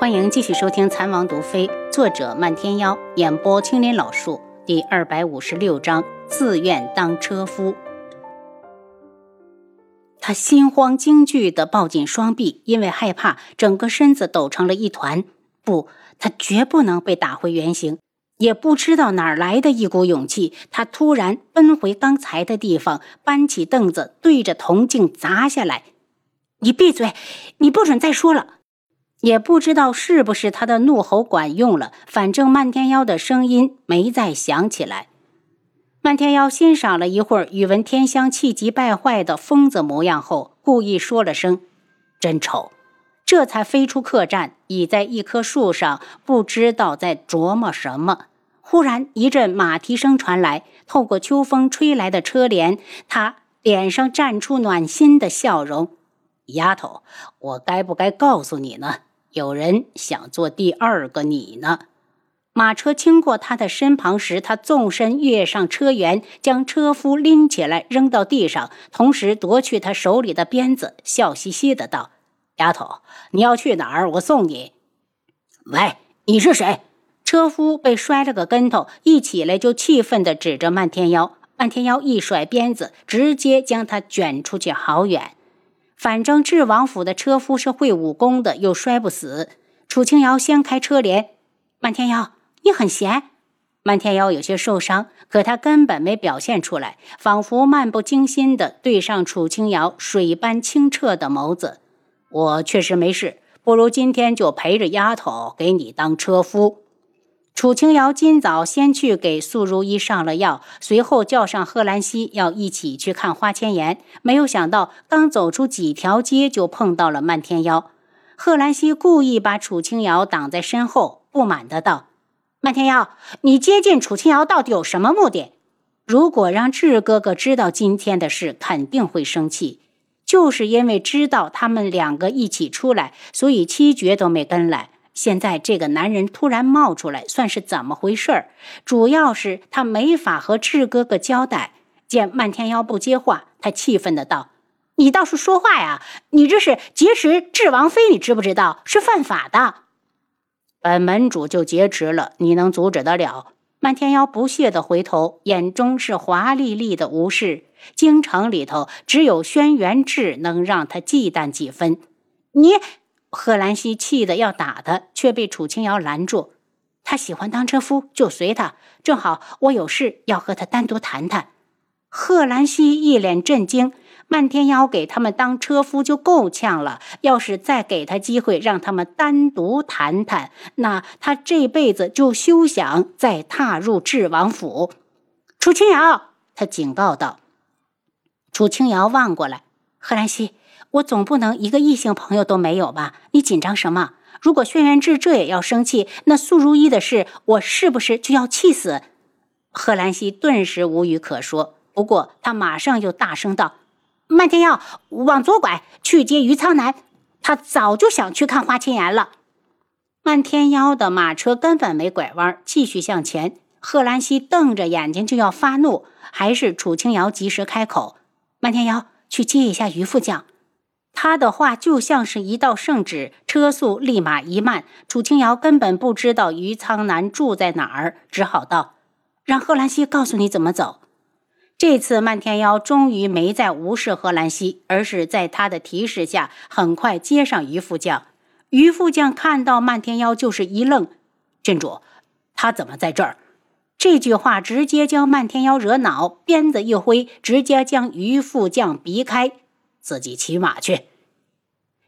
欢迎继续收听《残王毒妃》，作者漫天妖，演播青林老树，第二百五十六章：自愿当车夫。他心慌惊惧地抱紧双臂，因为害怕，整个身子抖成了一团。不，他绝不能被打回原形。也不知道哪来的一股勇气，他突然奔回刚才的地方，搬起凳子对着铜镜砸下来：“你闭嘴！你不准再说了！”也不知道是不是他的怒吼管用了，反正漫天妖的声音没再响起来。漫天妖欣赏了一会儿宇文天香气急败坏的疯子模样后，故意说了声“真丑”，这才飞出客栈，倚在一棵树上，不知道在琢磨什么。忽然一阵马蹄声传来，透过秋风吹来的车帘，他脸上绽出暖心的笑容：“丫头，我该不该告诉你呢？”有人想做第二个你呢。马车经过他的身旁时，他纵身跃上车辕，将车夫拎起来扔到地上，同时夺去他手里的鞭子，笑嘻嘻的道：“丫头，你要去哪儿？我送你。”喂，你是谁？车夫被摔了个跟头，一起来就气愤地指着漫天妖。漫天妖一甩鞭子，直接将他卷出去好远。反正智王府的车夫是会武功的，又摔不死。楚清瑶掀开车帘，漫天妖，你很闲。漫天妖有些受伤，可他根本没表现出来，仿佛漫不经心的对上楚清瑶水般清澈的眸子。我确实没事，不如今天就陪着丫头给你当车夫。楚清瑶今早先去给素如意上了药，随后叫上贺兰溪要一起去看花千颜。没有想到，刚走出几条街就碰到了漫天妖。贺兰溪故意把楚清瑶挡在身后，不满的道：“漫天妖，你接近楚清瑶到底有什么目的？如果让智哥哥知道今天的事，肯定会生气。就是因为知道他们两个一起出来，所以七绝都没跟来。”现在这个男人突然冒出来，算是怎么回事儿？主要是他没法和智哥哥交代。见漫天妖不接话，他气愤的道：“你倒是说话呀！你这是劫持智王妃，你知不知道是犯法的？本门主就劫持了，你能阻止得了？”漫天妖不屑的回头，眼中是华丽丽的无视。京城里头只有轩辕志能让他忌惮几分。你。贺兰溪气得要打他，却被楚清瑶拦住。他喜欢当车夫，就随他。正好我有事要和他单独谈谈。贺兰溪一脸震惊。漫天妖给他们当车夫就够呛了，要是再给他机会让他们单独谈谈，那他这辈子就休想再踏入智王府。楚清瑶，他警告道。楚清瑶望过来，贺兰溪。我总不能一个异性朋友都没有吧？你紧张什么？如果轩辕志这也要生气，那素如意的事，我是不是就要气死？贺兰溪顿时无语可说。不过他马上又大声道：“漫天妖，往左拐，去接于苍南。他早就想去看花千颜了。”漫天妖的马车根本没拐弯，继续向前。贺兰溪瞪着眼睛就要发怒，还是楚清瑶及时开口：“漫天妖，去接一下于副将。”他的话就像是一道圣旨，车速立马一慢。楚清瑶根本不知道于苍南住在哪儿，只好道：“让贺兰溪告诉你怎么走。”这次漫天妖终于没再无视贺兰溪，而是在他的提示下，很快接上于副将。于副将看到漫天妖就是一愣：“郡主，他怎么在这儿？”这句话直接将漫天妖惹恼，鞭子一挥，直接将于副将逼开。自己骑马去，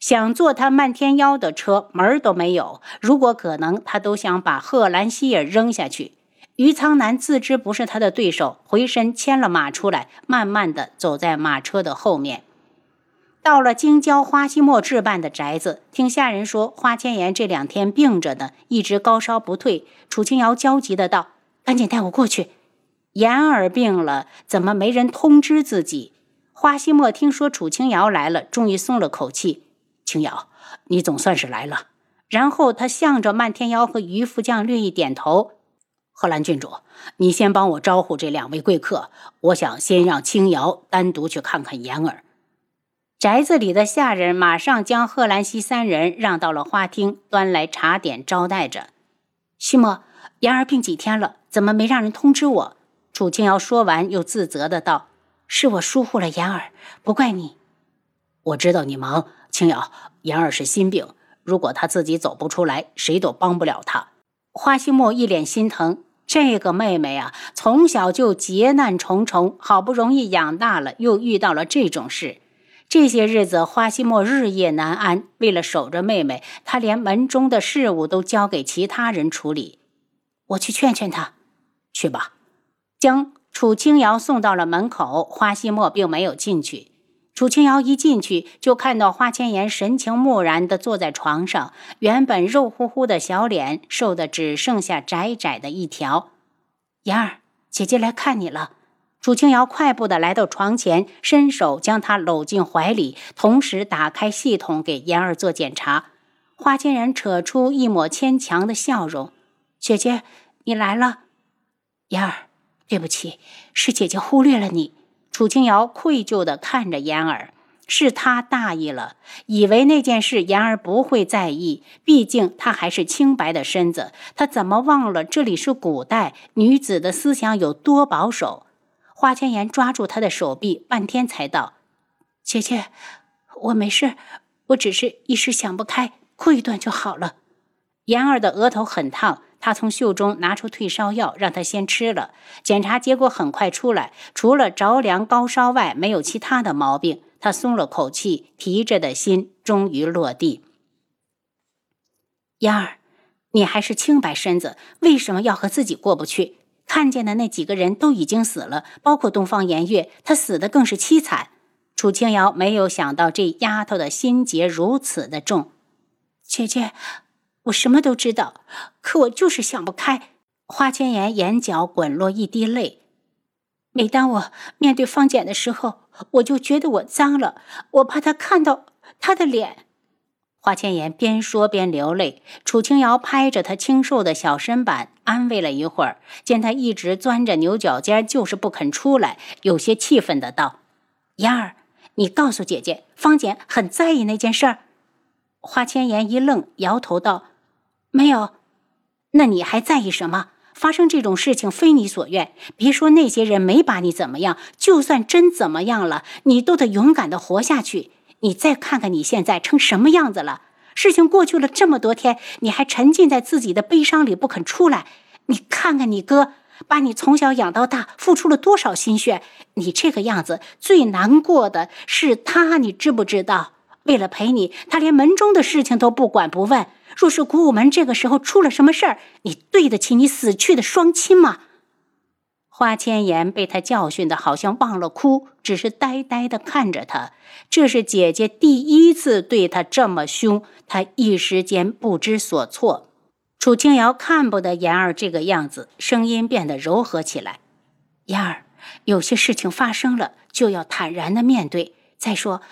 想坐他漫天妖的车门儿都没有。如果可能，他都想把贺兰希也扔下去。于苍南自知不是他的对手，回身牵了马出来，慢慢的走在马车的后面。到了京郊花希墨置办的宅子，听下人说花千颜这两天病着呢，一直高烧不退。楚清瑶焦急的道：“赶紧带我过去！妍儿病了，怎么没人通知自己？”花希墨听说楚清瑶来了，终于松了口气。清瑶，你总算是来了。然后他向着漫天妖和于副将略一点头。贺兰郡主，你先帮我招呼这两位贵客。我想先让清瑶单独去看看言儿。宅子里的下人马上将贺兰溪三人让到了花厅，端来茶点招待着。西莫，言儿病几天了，怎么没让人通知我？楚清瑶说完，又自责的道：“是我疏忽了言儿，不怪你。我知道你忙，清瑶，言儿是心病，如果他自己走不出来，谁都帮不了他。”花西莫一脸心疼，这个妹妹啊，从小就劫难重重，好不容易养大了，又遇到了这种事。这些日子，花西莫日夜难安。为了守着妹妹，他连门中的事务都交给其他人处理。我去劝劝他，去吧。将楚清瑶送到了门口，花西莫并没有进去。楚清瑶一进去，就看到花千颜神情木然地坐在床上，原本肉乎乎的小脸瘦得只剩下窄窄的一条。妍儿，姐姐来看你了。楚清瑶快步的来到床前，伸手将她搂进怀里，同时打开系统给妍儿做检查。花千然扯出一抹牵强的笑容：“姐姐，你来了。”妍儿，对不起，是姐姐忽略了你。楚清瑶愧疚的看着妍儿，是她大意了，以为那件事妍儿不会在意，毕竟她还是清白的身子。她怎么忘了这里是古代，女子的思想有多保守？花千颜抓住他的手臂，半天才道：“姐姐，我没事，我只是一时想不开，哭一段就好了。”妍儿的额头很烫，他从袖中拿出退烧药，让他先吃了。检查结果很快出来，除了着凉高烧外，没有其他的毛病。他松了口气，提着的心终于落地。燕儿，你还是清白身子，为什么要和自己过不去？看见的那几个人都已经死了，包括东方颜月，他死的更是凄惨。楚清瑶没有想到这丫头的心结如此的重。姐姐，我什么都知道，可我就是想不开。花千颜眼角滚落一滴泪。每当我面对方简的时候，我就觉得我脏了，我怕他看到他的脸。花千颜边说边流泪，楚清瑶拍着她清瘦的小身板，安慰了一会儿。见她一直钻着牛角尖，就是不肯出来，有些气愤的道：“妍儿，你告诉姐姐，方简很在意那件事儿。”花千颜一愣，摇头道：“没有。那你还在意什么？发生这种事情非你所愿。别说那些人没把你怎么样，就算真怎么样了，你都得勇敢的活下去。”你再看看你现在成什么样子了？事情过去了这么多天，你还沉浸在自己的悲伤里不肯出来。你看看你哥，把你从小养到大，付出了多少心血？你这个样子，最难过的是他，你知不知道？为了陪你，他连门中的事情都不管不问。若是古武门这个时候出了什么事儿，你对得起你死去的双亲吗？花千颜被他教训的，好像忘了哭，只是呆呆的看着他。这是姐姐第一次对他这么凶，他一时间不知所措。楚清瑶看不得妍儿这个样子，声音变得柔和起来：“妍儿，有些事情发生了，就要坦然的面对。再说，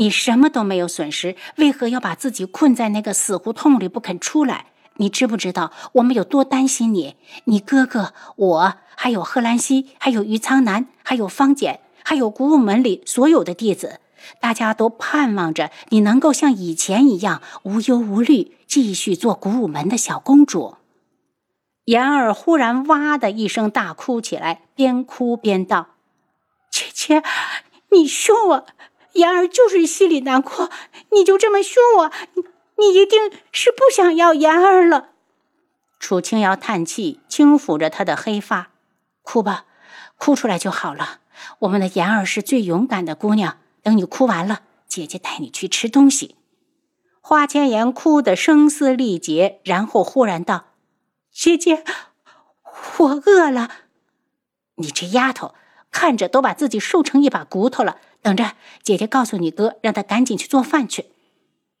你什么都没有损失，为何要把自己困在那个死胡同里不肯出来？你知不知道我们有多担心你？你哥哥，我。”还有贺兰溪，还有于苍南，还有方简，还有古武门里所有的弟子，大家都盼望着你能够像以前一样无忧无虑，继续做古武门的小公主。妍儿忽然哇的一声大哭起来，边哭边道：“姐姐，你凶我，妍儿就是心里难过，你就这么凶我，你一定是不想要妍儿了。”楚清瑶叹气，轻抚着她的黑发。哭吧，哭出来就好了。我们的妍儿是最勇敢的姑娘。等你哭完了，姐姐带你去吃东西。花千颜哭得声嘶力竭，然后忽然道：“姐姐，我饿了。”你这丫头，看着都把自己瘦成一把骨头了。等着，姐姐告诉你哥，让他赶紧去做饭去。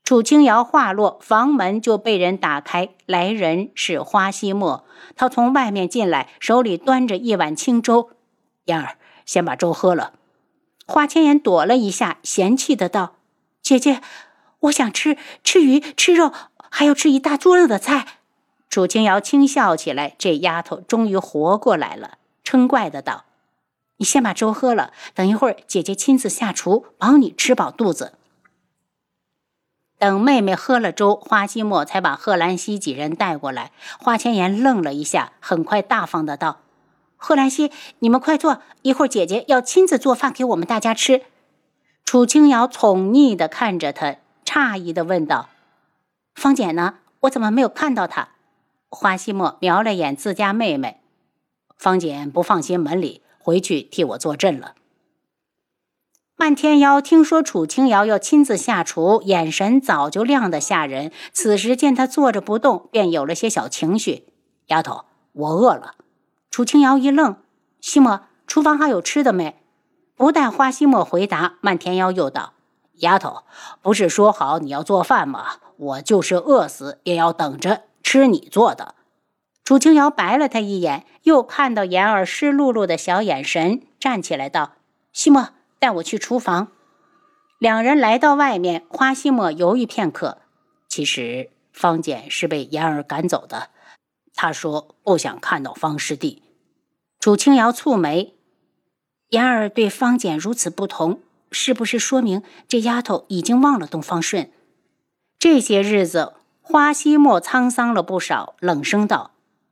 楚清瑶话落，房门就被人打开。来人是花希墨，他从外面进来，手里端着一碗清粥。燕儿，先把粥喝了。花千颜躲了一下，嫌弃的道：“姐姐，我想吃吃鱼，吃肉，还要吃一大桌子的菜。”楚清瑶轻笑起来，这丫头终于活过来了，嗔怪的道：“你先把粥喝了，等一会儿姐姐亲自下厨，保你吃饱肚子。等妹妹喝了粥，花希墨才把贺兰西几人带过来。花千颜愣了一下，很快大方的道：“贺兰西，你们快坐，一会儿姐姐要亲自做饭给我们大家吃。”楚清瑶宠溺的看着他，诧异的问道：“方简呢？我怎么没有看到她？”花希墨瞄了眼自家妹妹，方简不放心门里，回去替我坐镇了。漫天妖听说楚清瑶要亲自下厨，眼神早就亮得吓人。此时见他坐着不动，便有了些小情绪。丫头，我饿了。楚清瑶一愣：“西莫，厨房还有吃的没？”不待花西莫回答，漫天妖又道：“丫头，不是说好你要做饭吗？我就是饿死也要等着吃你做的。”楚清瑶白了他一眼，又看到言儿湿漉漉的小眼神，站起来道：“西莫。”带我去厨房。两人来到外面，花西墨犹豫片刻。其实方简是被言儿赶走的，他说不想看到方师弟。楚清瑶蹙眉，言儿对方简如此不同，是不是说明这丫头已经忘了东方顺？这些日子，花西墨沧桑了不少，冷声道：“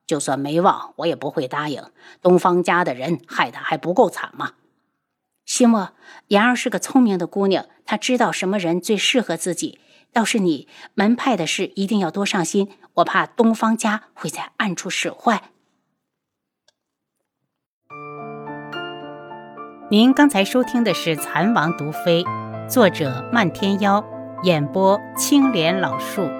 就算没忘，我也不会答应。东方家的人害得还不够惨吗？”西莫，妍儿是个聪明的姑娘，她知道什么人最适合自己。倒是你门派的事，一定要多上心，我怕东方家会在暗处使坏。您刚才收听的是《蚕王毒妃》，作者漫天妖，演播青莲老树。